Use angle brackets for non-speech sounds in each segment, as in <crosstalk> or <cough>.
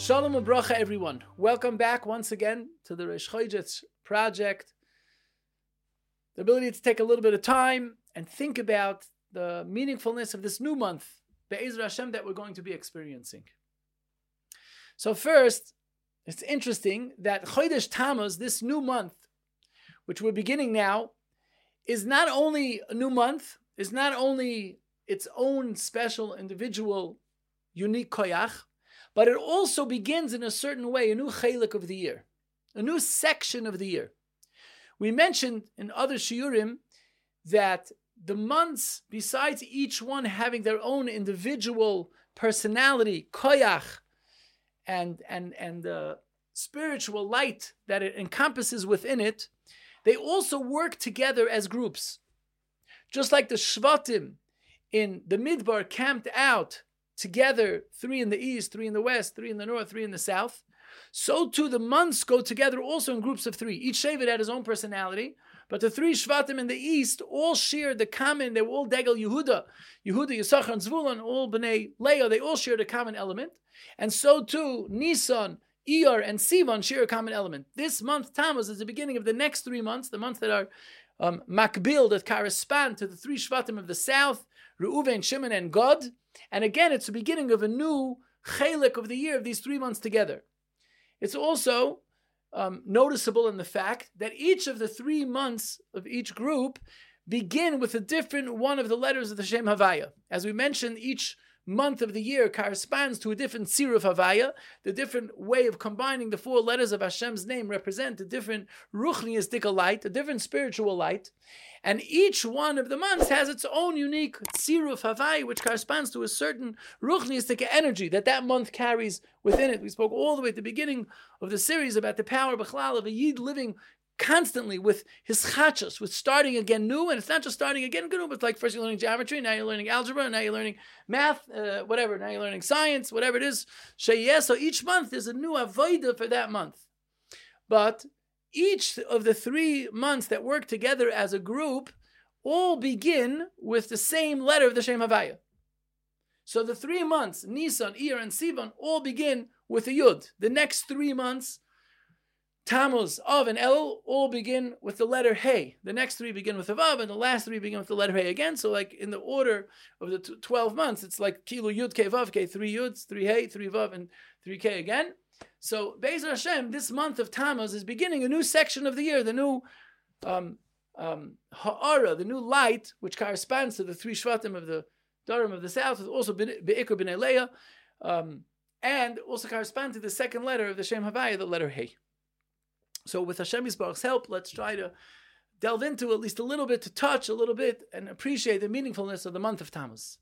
Shalom and everyone. Welcome back once again to the Rosh Chodesh project. The ability to take a little bit of time and think about the meaningfulness of this new month, Be'ezra Hashem, that we're going to be experiencing. So first, it's interesting that Chodesh Tammuz, this new month, which we're beginning now, is not only a new month, is not only its own special, individual, unique koyach, but it also begins in a certain way, a new chalik of the year, a new section of the year. We mentioned in other shiurim that the months, besides each one having their own individual personality, koyach, and and and the spiritual light that it encompasses within it, they also work together as groups. Just like the Shvatim in the Midbar camped out together, three in the east, three in the west, three in the north, three in the south. So too the months go together also in groups of three. Each Shevet had his own personality, but the three Shvatim in the east all shared the common, they were all Degel Yehuda, Yehuda, Yisachar, and Zvulun, all Bnei Leah, they all shared a common element. And so too Nisan, Iyar, and Sivan share a common element. This month, Tammuz, is the beginning of the next three months, the months that are um, makbil, that correspond to the three Shvatim of the south, Reuven, Shimon, and Gad. And again, it's the beginning of a new chalik of the year of these three months together. It's also um, noticeable in the fact that each of the three months of each group begin with a different one of the letters of the Shem Havaya. As we mentioned, each month of the year corresponds to a different sir of Havaya. The different way of combining the four letters of Hashem's name represent a different ruchniistic light, a different spiritual light. And each one of the months has its own unique sir of Havaya, which corresponds to a certain ruchniistic energy that that month carries within it. We spoke all the way at the beginning of the series about the power Bechlal of a Yid living constantly with his chachas, with starting again new, and it's not just starting again new, but like first you're learning geometry, now you're learning algebra, now you're learning math, uh, whatever, now you're learning science, whatever it is. So each month there's a new avodah for that month. But each of the three months that work together as a group all begin with the same letter of the Shem Havaya. So the three months, Nisan, Iyar, and Sivan, all begin with a Yud. The next three months Tammuz, Av, and El all begin with the letter Hey. The next three begin with Vav, and the last three begin with the letter Hey again. So, like in the order of the t- 12 months, it's like Kilu Yud K Vav K, three Yuds, three Hey, three Vav, and three K again. So, Bezer Hashem, this month of Tammuz is beginning a new section of the year, the new um, um, Ha'ara, the new light, which corresponds to the three Shvatim of the Darom of the south, also Be'ikr B'nei Leah, um, and also corresponds to the second letter of the Shem Havaya, the letter Hey. So with Hashem Yisbarach's help, let's try to delve into at least a little bit, to touch a little bit, and appreciate the meaningfulness of the month of Tammuz.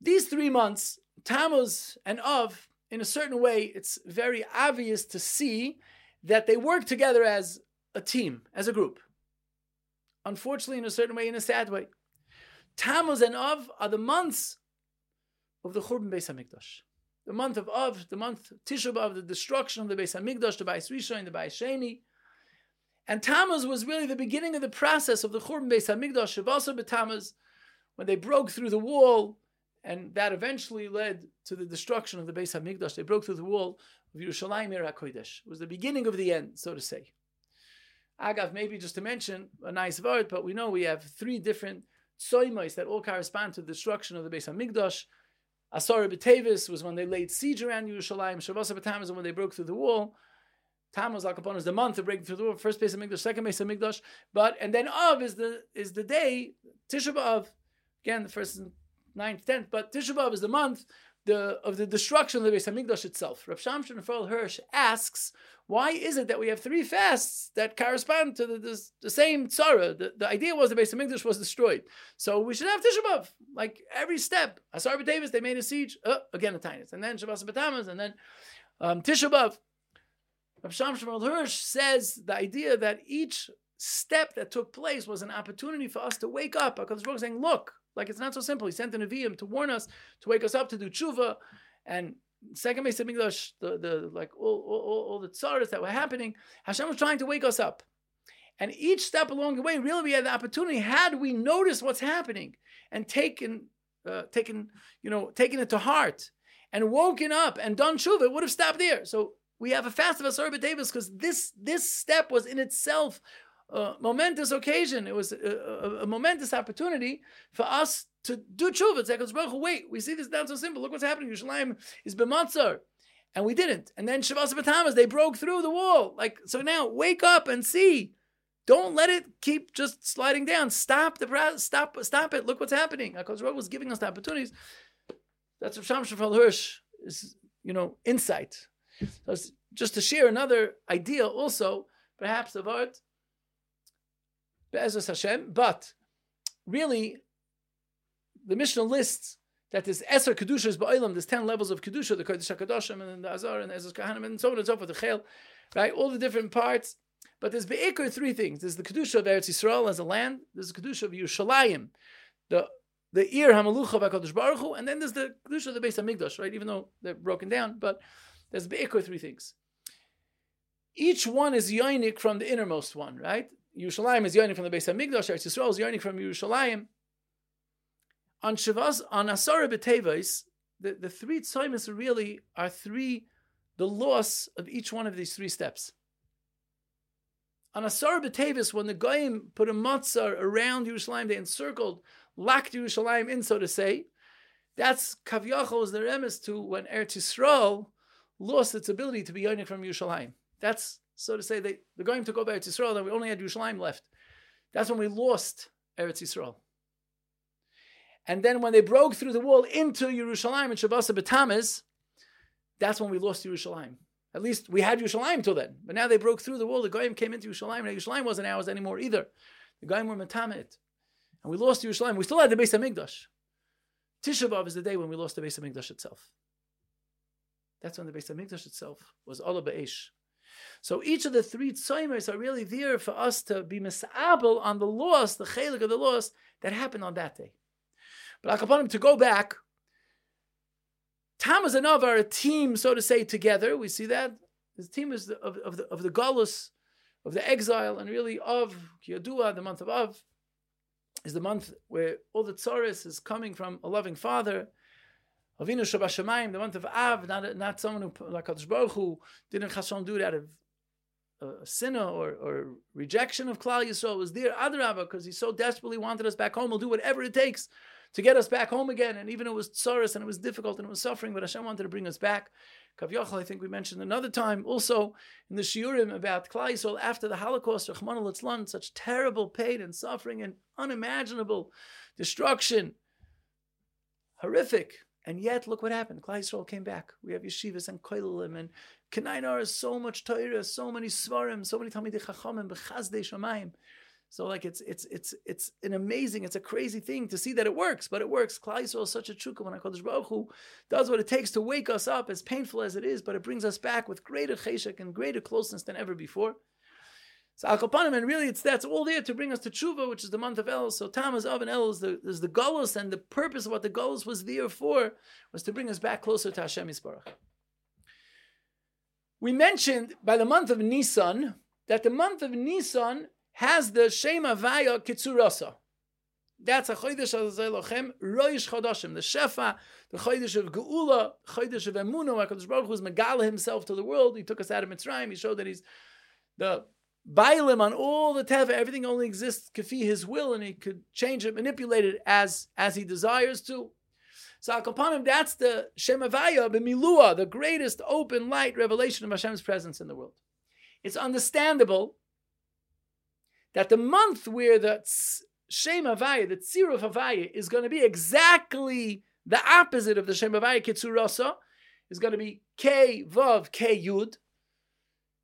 These three months, Tammuz and Av, in a certain way, it's very obvious to see that they work together as a team, as a group. Unfortunately, in a certain way, in a sad way. Tammuz and Av are the months of the Churban Beis Hamikdash the month of Av, the month Tisha B'Av, the destruction of the Beis Hamikdash, the Beis Rishon, the Beis Sheni. And Tammuz was really the beginning of the process of the Churban Beis Hamikdash, Shavasa B'Tammuz, when they broke through the wall, and that eventually led to the destruction of the Beis Hamikdash. They broke through the wall of Yerushalayim Ir HaKodesh. It was the beginning of the end, so to say. Agav, maybe just to mention a nice word, but we know we have three different tsoimos that all correspond to the destruction of the Beis Hamikdash. Asara B'Tevis was when they laid siege around Yerushalayim. Shavasa B'Tam is when they broke through the wall. Tammuz Lakapon is the month of breaking through the wall. First Beis HaMikdash, second Beis HaMikdash. But and then Av is the is the day Tisha B'Av. Again, the first ninth, tenth. But Tisha B'Av is the month the, of the destruction of the Beis Hamikdash itself. Rav Shamshon Raphael Hirsch asks, why is it that we have three fasts that correspond to the, the, the same tzara? The, the idea was the Beis Hamikdash was destroyed, so we should have Tisha B'av. Like every step, Asar Davis they made a siege. Uh, again a Tainus, and then Shabbos B'Tammuz, and then um, Tisha B'av. Rav Shamshon Hirsch says the idea that each step that took place was an opportunity for us to wake up. Because we're saying, look, like it's not so simple. He sent an Nevi'im to warn us, to wake us up to do tshuva. And second base of English, the, the like all, all, all the tsaras that were happening, Hashem was trying to wake us up. And each step along the way, really, we had the opportunity. Had we noticed what's happening and taken, uh, taken, you know, taken it to heart, and woken up and done tshuva, it would have stopped there. So we have a fast of Asar B'Tevis because this, this step was in itself a momentous occasion. It was a, a, a momentous opportunity for us to do tshuva. It's like, Baruch wait, we see this down so simple. Look what's happening. Yerushalayim is b'matzar. And we didn't. And then Shavas B'Tamas, they broke through the wall. Like, so now wake up and see. Don't let it keep just sliding down. Stop the stop stop it. Look what's happening. Because Baruch was giving us the opportunities. That's Rav Sham Hirsch is, you know, insight. So just to share another idea also, perhaps of art, Be'ezus Hashem, but really, the Mishnah lists that there's Eser Kedushas Ba'ilam, there's 10 levels of Kedusha, the Kodesh HaKadoshim, and the Azar, and Ezra Kahanim, and so on and so forth, the Chel, right? All the different parts. But there's Be'ikr three things. There's the Kedusha of Eretz Yisrael as a land, there's the Kedusha of Yerushalayim, the the Ir Hamalucha of HaKadosh Baruch Hu, and then there's the Kedusha of the Beis HaMikdash, right? Even though they're broken down, but there's Be'ikr three things. Each one is yoinik from the innermost one, right? Yerushalayim is yoinik from the Beis HaMikdash, Eretz Yisrael is yoinik from Yerushalayim, on Shavas, on Asara B'Teves, the, the three tzoymas really are three, the loss of each one of these three steps. On Asara B'Teves, when the Goyim put a matzah around Yerushalayim, they encircled, locked Yerushalayim in, so to say, that's Kavyachol is the remes to when Eretz Yisrael lost its ability to be yonik from Yerushalayim. That's, so to say, they, the Goyim took over Eretz Yisrael, and we only had Yerushalayim left. That's when we lost Eretz Yisrael. And then when they broke through the wall into Yerushalayim and Shabbos B'Tamez, that's when we lost Yerushalayim. At least we had Yerushalayim till then. But now they broke through the wall. The Goyim came into Yerushalayim. Now Yerushalayim wasn't ours anymore either. The Goyim were Metamet. And we lost Yerushalayim. We still had the Beis HaMikdash. Tisha B'Av is the day when we lost the Beis HaMikdash itself. That's when the Beis HaMikdash itself was Allah Ba'esh. So each of the three tzoymers are really there for us to be misabel on the loss, the chelik of the loss that happened on that day. But Akapanim, to go back, Tammuz and Av are a team, so to say, together. We see that. The team is the, of, of the of the Galus, of the exile, and really of Kiyadua, the month of Av, is the month where all the tzaris is coming from a loving father. Avinu Shabbat the month of Av, not, not someone who, like Kadosh Baruch Hu, didn't Chashon do it out of uh, a sinner or, or rejection of Klal Yisrael. was there Adarabah because he so desperately wanted us back home. He'll do whatever it takes to get us back home again. And even it was tsaris and it was difficult and it was suffering, but Hashem wanted to bring us back. Kavyachal, I think we mentioned another time also in the Shiurim about Klal Yisrael after the Holocaust, Rahman al such terrible pain and suffering and unimaginable destruction. Horrific. And yet, look what happened. Yisrael came back. We have yeshivas and koilim and Kanainar, so much Torah, so many svarim, so many Talmidei Chachamim, bechazdei shamayim. So like it's it's it's it's an amazing, it's a crazy thing to see that it works, but it works. Yisrael is such a true when I call Hakadosh Baruch Hu does what it takes to wake us up, as painful as it is, but it brings us back with greater cheshek and greater closeness than ever before. So Al and really it's that's all there to bring us to Tshuva, which is the month of El. So Tammuz Av and El is the is the Golos, and the purpose of what the Golos was there for was to bring us back closer to Hashem Yisbarach. We mentioned by the month of Nisan that the month of Nisan has the Shema Vaya Kitsurasa. That's a Chodesh Azalochem, Roish Chodashim, the Shefa, the Chodesh of Geula, Chodesh of Emunah, HaKadosh Baruch Hu is Megala himself to the world. He took us out of Mitzrayim. He showed that he's the Bailim on all the Teva. Everything only exists kafi his will, and he could change it, manipulate it as, as he desires to. So Al that's the Shemavaya, the Milua, the greatest open light revelation of Hashem's presence in the world. It's understandable that the month where the Shem Havaya, the Tziruf Havaya, is going to be exactly the opposite of the Shem Havaya Kitsurasa, is going to be K Vav K Yud.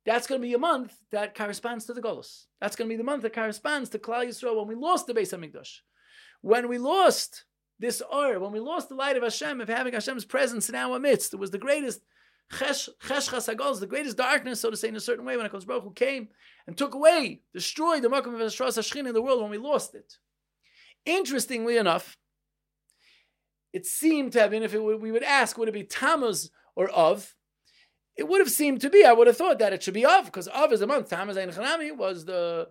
That's going to be a month that corresponds to the Golos. That's going to be the month that corresponds to Klal Yisrael when we lost the Beis Hamikdash. When we lost this Or, when we lost the light of Hashem, of having Hashem's presence in our midst, it was the greatest Chesh Chasagol, the greatest darkness, so to say, in a certain way, when HaKadosh Baruch Hu came and took away, destroyed the Makom of Ashras Hashchin in the world when we lost it. Interestingly enough, it seemed to have been, if would, we would ask, would it be Tammuz or Of? It would have seemed to be, I would have thought that it should be Of, because Of is a month. Tammuz Ein Chanami was the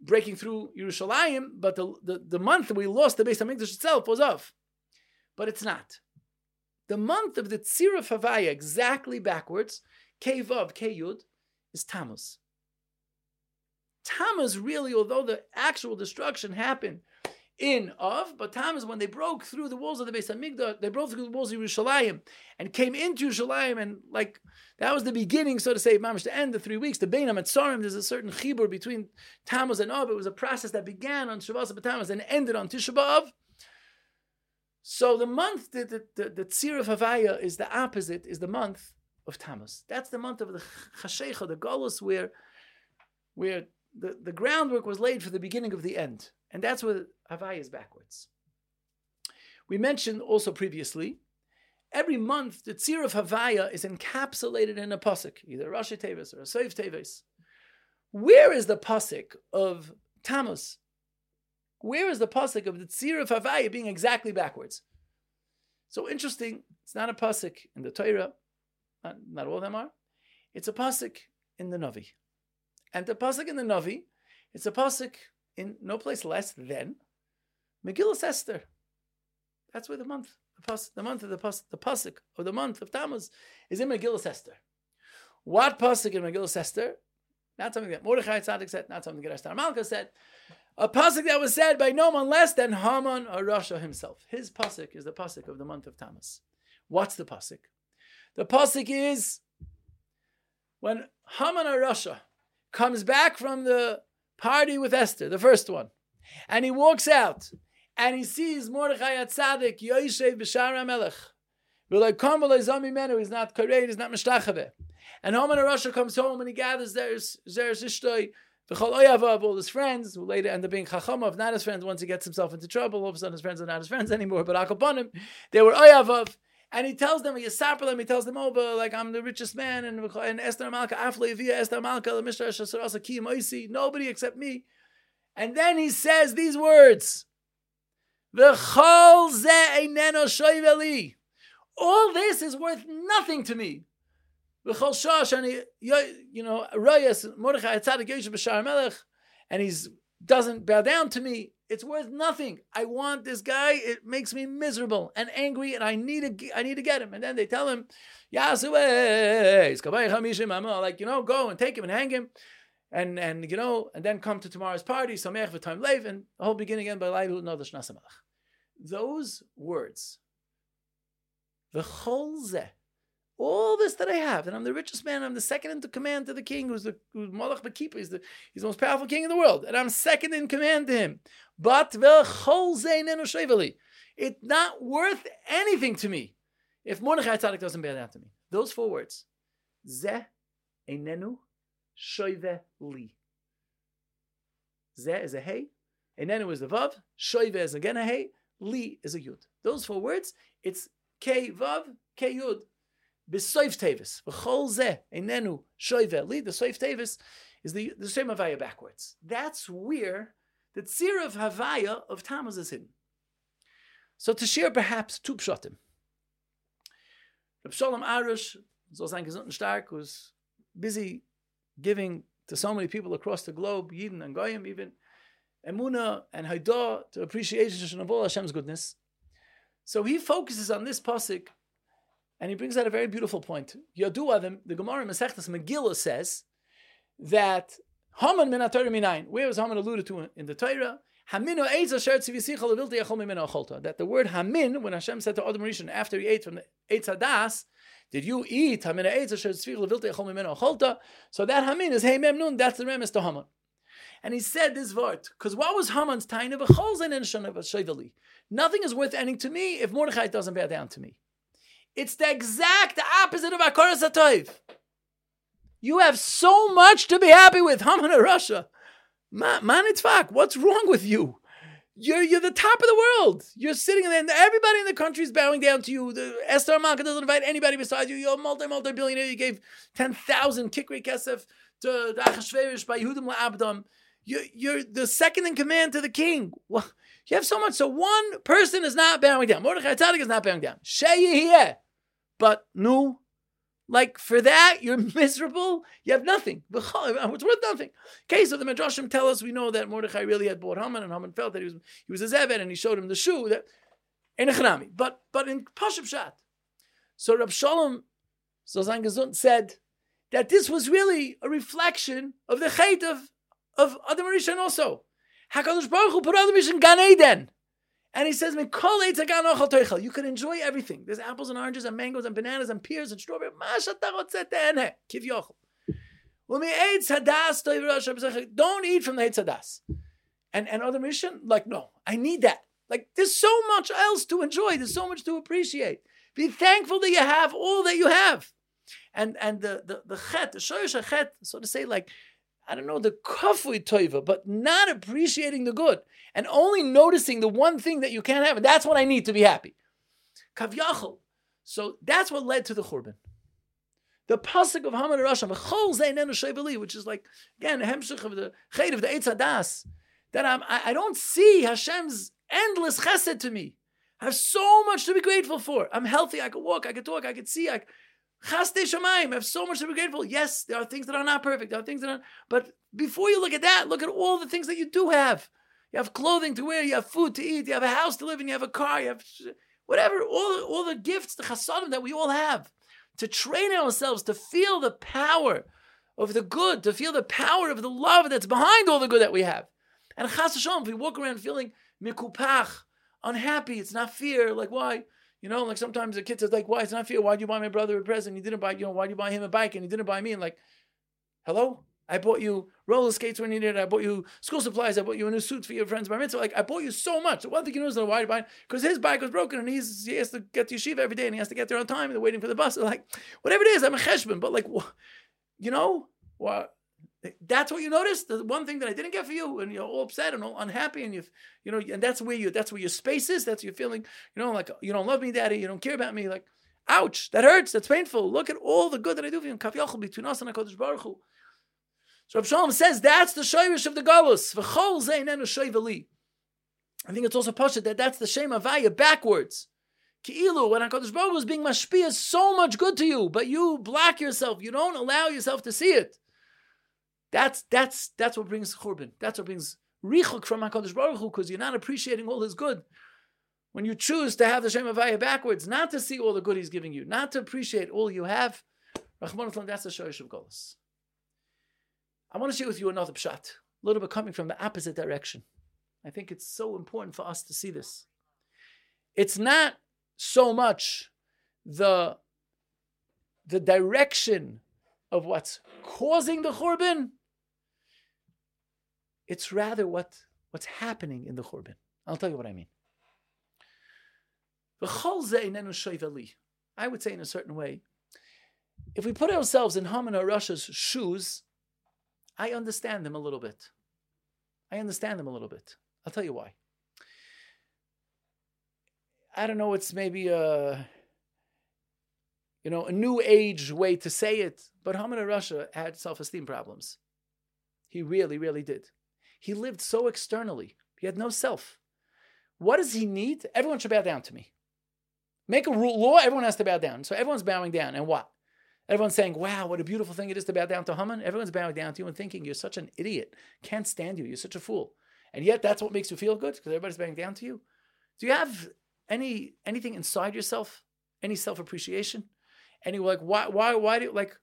breaking through Yerushalayim, but the, the, the month we lost the Beis HaMikdash itself was Of. But it's not. the month of the Tzira Havaya, exactly backwards, Kevav, Keyud, is Tammuz. Tammuz really, although the actual destruction happened in of, but Tammuz, when they broke through the walls of the Beis Hamikdash, they broke through the walls of Yerushalayim and came into Yerushalayim, and like that was the beginning, so to say, Mamish, to end the three weeks. The Beinam and Tsarim, there's a certain chibur between Tammuz and Av. It was a process that began on Shavuos of Tammuz and ended on Tisha B'Av. So the month, the, the, the, the Tzir of Havaya is the opposite, is the month of Tammuz. That's the month of the Chashecha, the Golus, where, where the, the groundwork was laid for the beginning of the end. And that's where Havaya is backwards. We mentioned also previously, every month the Tzir of Havaya is encapsulated in a pasuk, either a Rashi Tevis or a Seif Tevis. Where is the pasuk of Tammuz? Where is the pasuk of the Tzir of Havaya being exactly backwards? So interesting, it's not a pasuk in the Torah, not, not all of them are. It's a pasuk in the Navi. And the pasuk in the Navi, it's a pasuk in no place less than Megillah Esther. That's where the month, the, pas, the month of the pas, the pasuk of the month of Tammuz is in Megillah Esther. What pasuk in Megillah Esther? Not something that Mordechai Tzaddik said, not something that Esther Malka said. A pasuk that was said by no one less than Haman or Rasha himself. His pasuk is the pasuk of the month of Tammuz. What's the pasuk? The pasuk is when Haman or Rasha comes back from the party with Esther, the first one, and he walks out and he sees Mordechai the Tzaddik Yoshev B'Shar HaMelech. He's not kareid, he's not mishtachave. And Haman Rasha comes home and he gathers Zeres Ishtoi, V'chol Oyavav, all his friends, who later end up being Chachamav, not his friends, once he gets himself into trouble, all of a sudden his friends are not his friends anymore, but Akaponim, they were Oyavav. And he tells them, he them, he tells them, oh, but like I'm the richest man, and, and Esther Malka, Afle via Esther Malka, the Mishra Shasarasa Ki Moisi, nobody except me. And then he says these words, V'chol ze eineno shoyveli. All this is worth nothing to me. You know, Mordechai, and he doesn't bow down to me. It's worth nothing. I want this guy. It makes me miserable and angry, and I need to. I need to get him. And then they tell him, like you know, go and take him and hang him, and and you know, and then come to tomorrow's party. Samech v'time lev, and the whole beginning again by Lailu Nodash Nasamalach. Those words, the zeh, all this that I have, and I'm the richest man, I'm the second in command to the king, who's the who's Malach Bakipa, he's the he's the most powerful king in the world, and I'm second in command to him. But it's not worth anything to me if Mordechai Tzaddik doesn't bear down to me. Those four words, Ze enenu shoive li. Ze is a hey, enenu is a vav, shoive is again a hey, li is a yud. Those four words, it's k vav, k yud. B'soif tevis, v'chol ze, enenu, shoive, li, the soif tevis is the, the same Havaya backwards. That's where the tzir of Havaya of Tammuz is hidden. So to share perhaps two pshatim. Reb Shalom Arush, so sein gesunden stark, was busy giving to so many people across the globe, Yidden and Goyim even, emuna and haidah to appreciation of all Hashem's goodness. So he focuses on this pasuk, and he brings out a very beautiful point. Yadua, the, the Gemara Masechtas Megillah says that Haman min minayin. Where was Haman alluded to in the Torah? Acholta. That the word Hamin, when Hashem said to Adam Rishon after he ate from the Eitz Hadas, did you eat Hamin eitz asher tzivisicha levilti yachol mimeno? So that Hamin is Hey Memnun. That's the remes to Haman. And he said this word, because what was Haman's taina? V'cholzen and shonavashevili? Nothing is worth anything to me if Mordechai doesn't bow down to me. It's the exact opposite of Akaras Atoiv. You have so much to be happy with, Haman of Rasha. Man, it's fuck. what's wrong with you? You're, you're the top of the world. You're sitting there, and everybody in the country is bowing down to you. The Esther Malka doesn't invite anybody besides you. You're a multi multi billionaire. You gave 10,000 kikrei kesef to the Achashverosh by Yehudim La'abdam. You're, you're the second in command to the king. You have so much. So one person is not bowing down. Mordechai Tzaddik is not bowing down. Sheyeh. But no, like for that, you're <laughs> miserable. You have nothing. <laughs> It's worth nothing. Case of the Midrashim tell us we know that Mordechai really had bought Haman, and Haman felt that he was he was a zeved, and he showed him the shoe that in. But but in Pashup Shat, So Rab Shalom Zozan said that this was really a reflection of the chait of, of Adam Rishon also. HaKadosh Baruch Hu put Adam Rishon Gan Eden. And he says, You can enjoy everything. There's apples and oranges and mangoes and bananas and pears and strawberry. Don't eat from the Eitz Hadas. And, and other mission, like, no, I need that. Like, there's so much else to enjoy. There's so much to appreciate. Be thankful that you have all that you have. And and the the the chet, the shoyish chet, so to say, like I don't know, the kafui toiva, but not appreciating the good and only noticing the one thing that you can't have. And that's what I need to be happy. Kavyachol. So that's what led to the churban. The pasuk of Hamad Rasham, which is like again the hemshich of the chet of the Eitz Hadas, that I'm, I, I don't see Hashem's endless chesed to me. I have so much to be grateful for. I'm healthy. I can walk. I can talk. I can see. I Chaste Shemaim. Have so much to be grateful. Yes, there are things that are not perfect. There are things that are, but before you look at that, look at all the things that you do have. You have clothing to wear. You have food to eat. You have a house to live in. You have a car. You have whatever. All all the gifts, the chasadim that we all have, to train ourselves to feel the power of the good, to feel the power of the love that's behind all the good that we have. And chas if we walk around feeling mikupach, unhappy, it's not fear. Like why? You know, like sometimes the kid says, like, why? It's not fair. Why'd you buy my brother a present? You didn't buy, you know, why'd you buy him a bike and you didn't buy me? And like, hello? I bought you roller skates when you needed. I bought you school supplies. I bought you a new suit for your friend's bar mitzvah. Like, I bought you so much. The one thing you know is why you buy Because his bike was broken and he's, he has to get to yeshiva every day and he has to get there on time and they're waiting for the bus. They're like, whatever it is, I'm a cheshbon. But like, you know, what? That's what you notice. The one thing that I didn't get for you, and you're all upset and all unhappy, and you, you know, and that's where you, that's where your space is. That's your feeling. You know, like you don't love me, daddy. You don't care about me. Like, ouch, that hurts. That's painful. Look at all the good that I do for you. Between us and. So Rav Shalom says that's the shayrish of the galus. I think it's also posted that that's the shame avaya backwards. Ki'ilu, when HaKadosh Baruch Hu is being mashpia is so much good to you, but you block yourself, you don't allow yourself to see it. That's that's that's what brings churban. That's what brings richuk from Hakadosh Baruch Hu, because you're not appreciating all His good. When you choose to have the Shem Avaya backwards, not to see all the good He's giving you, not to appreciate all you have, that's the Shoyish of Golas. I want to share with you another pshat, a little bit coming from the opposite direction. I think it's so important for us to see this. It's not so much the the direction of what's causing the churban. It's rather what, what's happening in the churban. I'll tell you what I mean. I would say in a certain way, if we put ourselves in Haman Rasha's shoes, I understand them a little bit. I understand them a little bit. I'll tell you why. I don't know, it's maybe a you know, a new age way to say it. But Haman Rasha had self-esteem problems. He really, really did. He lived so externally. He had no self. What does he need? Everyone should bow down to me. Make a rule, law, everyone has to bow down. So everyone's bowing down. And what? Everyone's saying, wow, what a beautiful thing it is to bow down to Haman. Everyone's bowing down to you and thinking, you're such an idiot. Can't stand you. You're such a fool. And yet that's what makes you feel good because everybody's bowing down to you. Do you have any anything inside yourself? Any self-appreciation? Any like, why, why, why do you, like,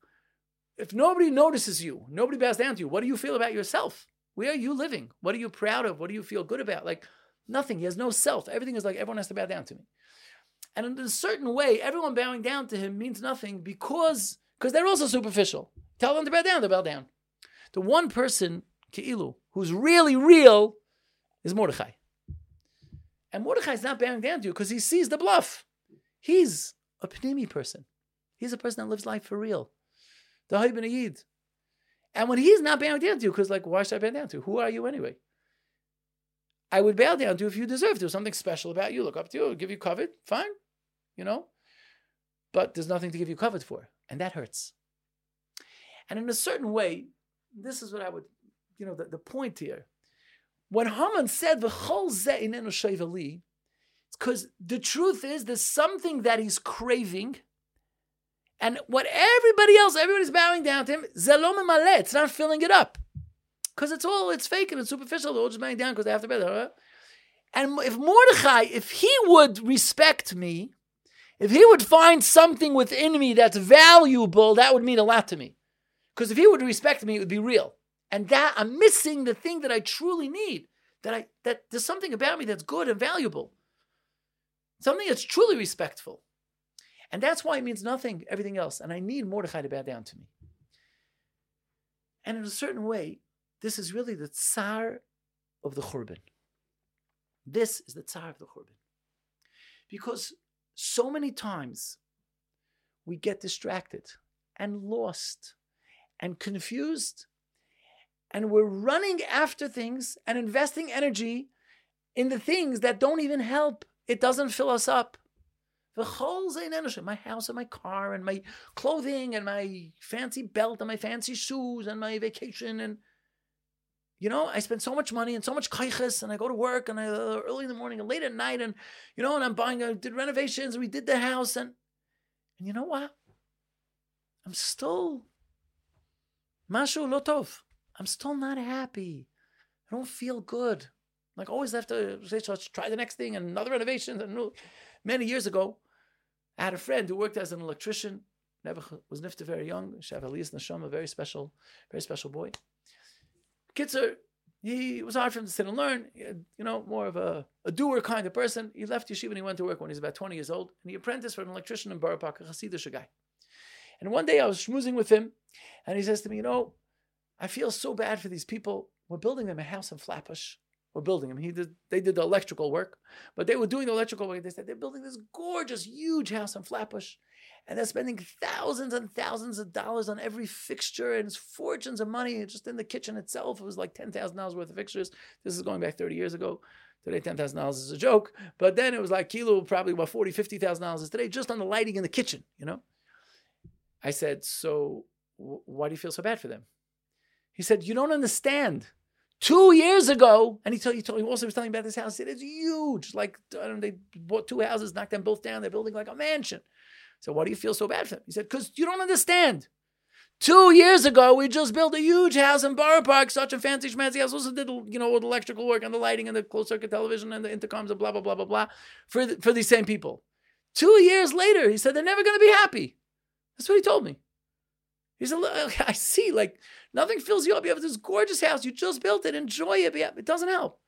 if nobody notices you, nobody bows down to you, what do you feel about yourself? Where are you living? What are you proud of? What do you feel good about? Like, nothing. He has no self. Everything is like, everyone has to bow down to me. And in a certain way, everyone bowing down to him means nothing because because they're also superficial. Tell them to bow down, they bow down. The one person, Ke'ilu, who's really real is Mordechai. And Mordechai is not bowing down to you because he sees the bluff. He's a Pnimi person. He's a person that lives life for real. The Haibin Yid. And when he's not bowing down to you, because like, why should I bow down to? Who are you anyway? I would bow down to if you deserve to. Something special about you. Look up to you, give you covet, fine. You know? But there's nothing to give you covet for. And that hurts. And in a certain way, this is what I would, you know, the, the point here. When Haman said, V'chol it's because the truth is there's something that he's craving and what everybody else, everybody's bowing down to him, zelom maleh, it's not filling it up. Because it's all, it's fake and it's superficial. They're all just bowing down because they have to bow. And if Mordechai, if he would respect me, If he would find something within me that's valuable, that would mean a lot to me. Because if he would respect me, it would be real. And that I'm missing the thing that I truly need. That I that there's something about me that's good and valuable. Something that's truly respectful. And that's why it means nothing, everything else. And I need Mordechai to bow down to me. And in a certain way, this is really the tsar of the Churban. This is the tsar of the Churban. Because so many times we get distracted and lost and confused, and we're running after things and investing energy in the things that don't even help. It doesn't fill us up. My house and my car and my clothing and my fancy belt and my fancy shoes and my vacation and you know, I spend so much money and so much kaiches, and I go to work and I uh, early in the morning and late at night, and you know, and I'm buying. I did renovations. and We did the house, and and you know what? I'm still mashu lotov. I'm still not happy. I don't feel good. Like always have to say, so let's try the next thing and another renovation. And many years ago, I had a friend who worked as an electrician. Never was nifta very young. Shav Elias a very special, very special boy. Kitzer, he was hard for him to sit and learn. Had, you know, more of a, a doer kind of person. He left yeshiva and he went to work when he was about 20 years old. And he apprenticed for an electrician in Park, a Hasidic guy. And one day I was schmoozing with him, and he says to me, You know, I feel so bad for these people. We're building them a house in Flatbush. We're building them. He did, they did the electrical work, but they were doing the electrical work. They said they're building this gorgeous, huge house in Flatbush and they're spending thousands and thousands of dollars on every fixture and it's fortunes of money just in the kitchen itself. It was like ten thousand dollars worth of fixtures. This is going back thirty years ago. Today, ten thousand dollars is a joke, but then it was like kilo, probably about forty, fifty thousand dollars today just on the lighting in the kitchen. You know, I said, so why do you feel so bad for them? He said, you don't understand. Two years ago, and he told, he, told, he also was telling me about this house. He said, it's huge. Like, I don't know, they bought two houses, knocked them both down. They're building like a mansion. So why do you feel so bad for them? He said, because you don't understand. Two years ago, we just built a huge house in Borough Park, such a fancy schmancy house. Also did, you know, all the electrical work and the lighting and the closed circuit television and the intercoms and blah, blah, blah, blah, blah, for, the, for these same people. Two years later, he said, they're never going to be happy. That's what he told me. He said, Look, I see, like, nothing fills you up. You have this gorgeous house. You just built it. Enjoy it. But it doesn't help.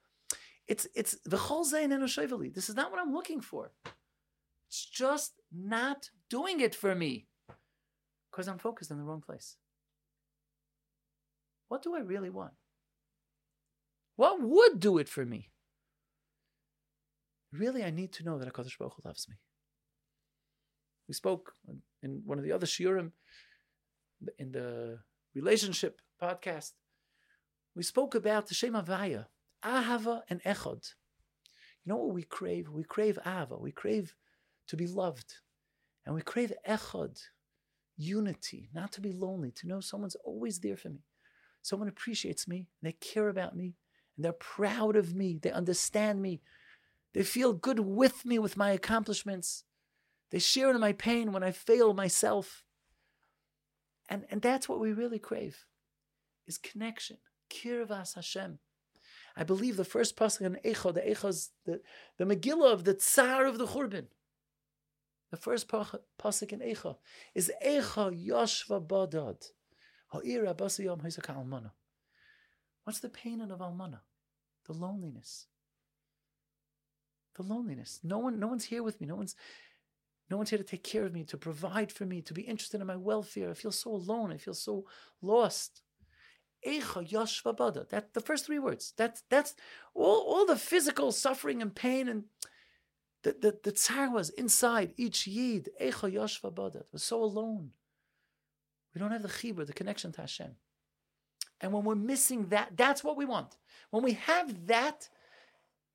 It's, it's, This is not what I'm looking for. It's just not doing it for me because I'm focused in the wrong place. What do I really want? What would do it for me? Really, I need to know that HaKadosh Baruch Hu loves me. We spoke in one of the other shiurim, in the relationship podcast. We spoke about the Shem Havaya, Ahava and Echod. You know what we crave? We crave Ahava. We crave to be loved. And we crave Echod, unity, not to be lonely, to know someone's always there for me. Someone appreciates me, they care about me, and they're proud of me, they understand me, they feel good with me with my accomplishments. They share in my pain when I fail myself. And, and that's what we really crave is connection. Kirvas Hashem. I believe the first pasuk in Eicha, the Eicha is the, the Megillah of the Tsar of the Churban. The first pasuk in Eicha is Eicha Yoshva Badad. What's the pain of Almana? The loneliness. The loneliness. No one, no one's here with me. No one's, no one's here to take care of me, to provide for me, to be interested in my welfare. I feel so alone. I feel so lost. Yoshva That the first three words. That's that's all, all the physical suffering and pain and the, the, the tsar was inside each yid. Echa was so alone. We don't have the chibur, the connection to Hashem. And when we're missing that, that's what we want. When we have that,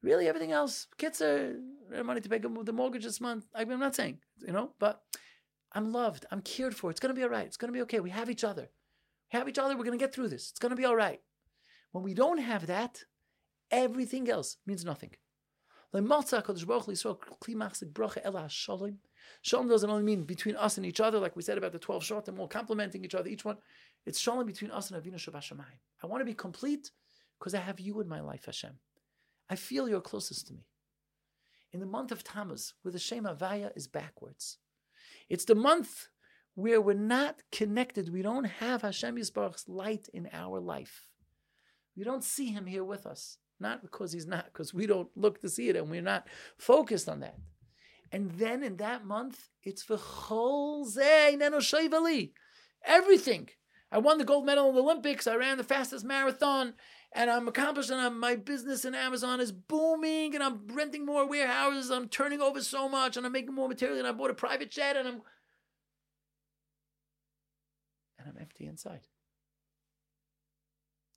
really everything else, kids are money to pay the mortgage this month. I'm not saying, you know, but I'm loved. I'm cared for. It's going to be all right. It's going to be okay. We have each other. We have each other. We're going to get through this. It's going to be all right. When we don't have that, everything else means nothing. Shalom doesn't only mean between us and each other, like we said about the 12 short and all complementing each other, each one. It's shalom between us and Avinu Shabashamayim. I want to be complete because I have you in my life, Hashem. I feel you're closest to me. in the month of Tammuz, where the Shem Havaya is backwards. It's the month where we're not connected. We don't have Hashem Yisbarach's light in our life. We don't see him here with us. Not because he's not, because we don't look to see it and we're not focused on that. And then in that month, it's Everything. I won the gold medal in the Olympics. I ran the fastest marathon and I'm accomplished and I'm, my business in Amazon is booming and I'm renting more warehouses. I'm turning over so much and I'm making more material and I bought a private jet and I'm and I'm empty inside.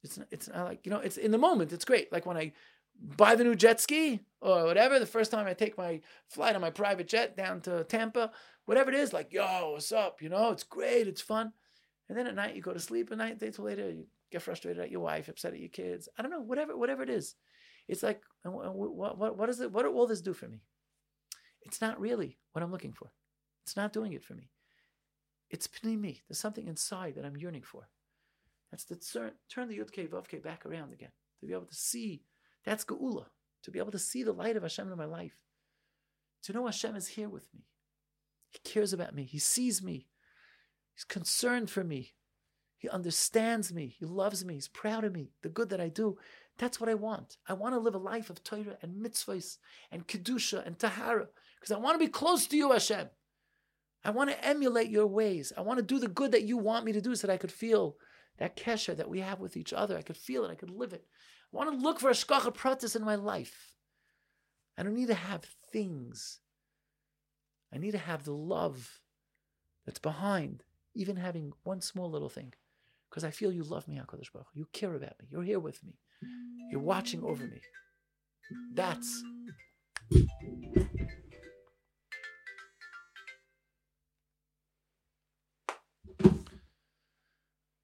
It's not, it's not like, you know, it's in the moment, it's great. Like when I buy the new jet ski or whatever, the first time I take my flight on my private jet down to Tampa, whatever it is, like, yo, what's up? You know, it's great, it's fun. And then at night you go to sleep, and night, days later, you get frustrated at your wife, upset at your kids. I don't know, whatever, whatever it is. It's like, what, what, what is it? What will this do for me? It's not really what I'm looking for. It's not doing it for me. It's me. There's something inside that I'm yearning for. That's the turn, turn the Yud Vavke back around again to be able to see. That's Geula. To be able to see the light of Hashem in my life. To know Hashem is here with me. He cares about me. He sees me. He's concerned for me. He understands me. He loves me. He's proud of me. The good that I do. That's what I want. I want to live a life of Torah and mitzvahs and kedusha and tahara because I want to be close to you, Hashem. I want to emulate your ways. I want to do the good that you want me to do so that I could feel that kesher that we have with each other. I could feel it. I could live it. I want to look for a shkacha pratis in my life. I don't need to have things. I need to have the love that's behind even having one small little thing because I feel you love me, HaKadosh Baruch You care about me. You're here with me. You're watching over me. That's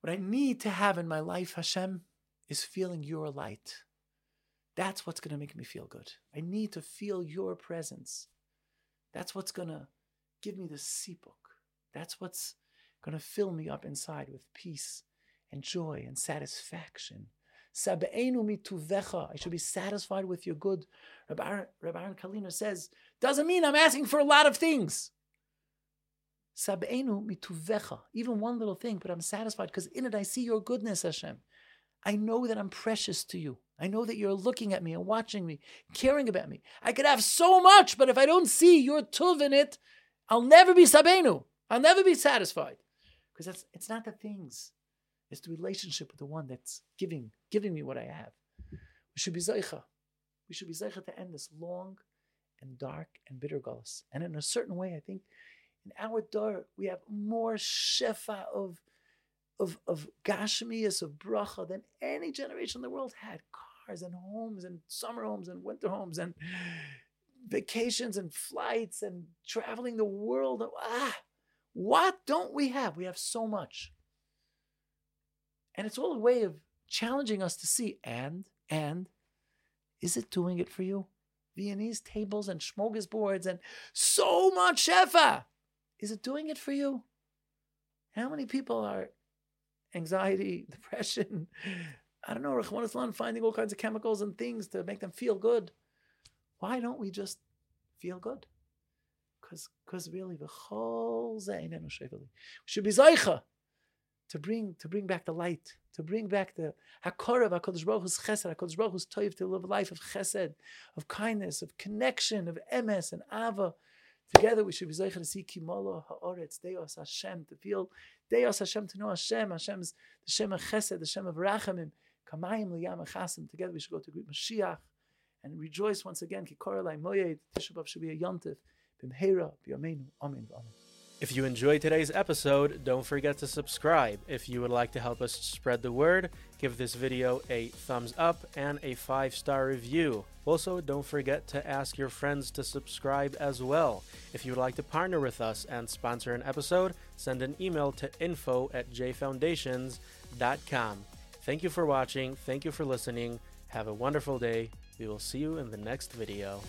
what I need to have in my life, Hashem, is feeling your light. That's what's going to make me feel good. I need to feel your presence. That's what's going to give me the sipuk. That's what's going to fill me up inside with peace and joy and satisfaction. Sabainu mituvecha. I should be satisfied with your good. Rabbi Aaron, Rabbi Aaron Kalina says, doesn't mean I'm asking for a lot of things. Sabainu mituvecha. Even one little thing, but I'm satisfied because in it I see your goodness, Hashem. I know that I'm precious to you. I know that you're looking at me and watching me, caring about me. I could have so much, but if I don't see your tuv in it, I'll never be sabenu. I'll never be satisfied. Because that's it's not the things. It's the relationship with the one that's giving giving me what I have. We should be zeicha. We should be zeicha to end this long and dark and bitter gullus. And in a certain way, I think in our door we have more shefa of of of gashmias of bracha than any generation in the world had. Cars and homes and summer homes and winter homes and vacations and flights and traveling the world. Ah, what don't we have? We have so much. And it's all a way of challenging us to see and, and, is it doing it for you? Viennese tables and smorgasbords and so much shefa. Is it doing it for you? How many people are anxiety, <laughs> depression? I don't know, Rahman Islam finding all kinds of chemicals and things to make them feel good. Why don't we just feel good? Because really the whole we should be zaycha to bring to bring back the light, to bring back the hakorav Hakadosh Baruch Hu's chesed, Hakadosh Baruch Hu's toiv, to live a life of chesed, of kindness, of connection, of emes and ava. Together we should be zaycha to see kimolo haaretz deos Hashem to feel deos Hashem to know Hashem. Hashem's the Shem of chesed, the Shem of rachamim. Kamayim liyam chasim. Together we should go to greet Mashiach and rejoice once again. Kikorelai moyed Tisha should be a yontif. Bimheira b'yameinu. Amen. Amen. If you enjoyed today's episode, don't forget to subscribe. If you would like to help us spread the word, give this video a thumbs up and a five star review. Also, don't forget to ask your friends to subscribe as well. If you would like to partner with us and sponsor an episode, send an email to info at jfoundations.com. Thank you for watching. Thank you for listening. Have a wonderful day. We will see you in the next video.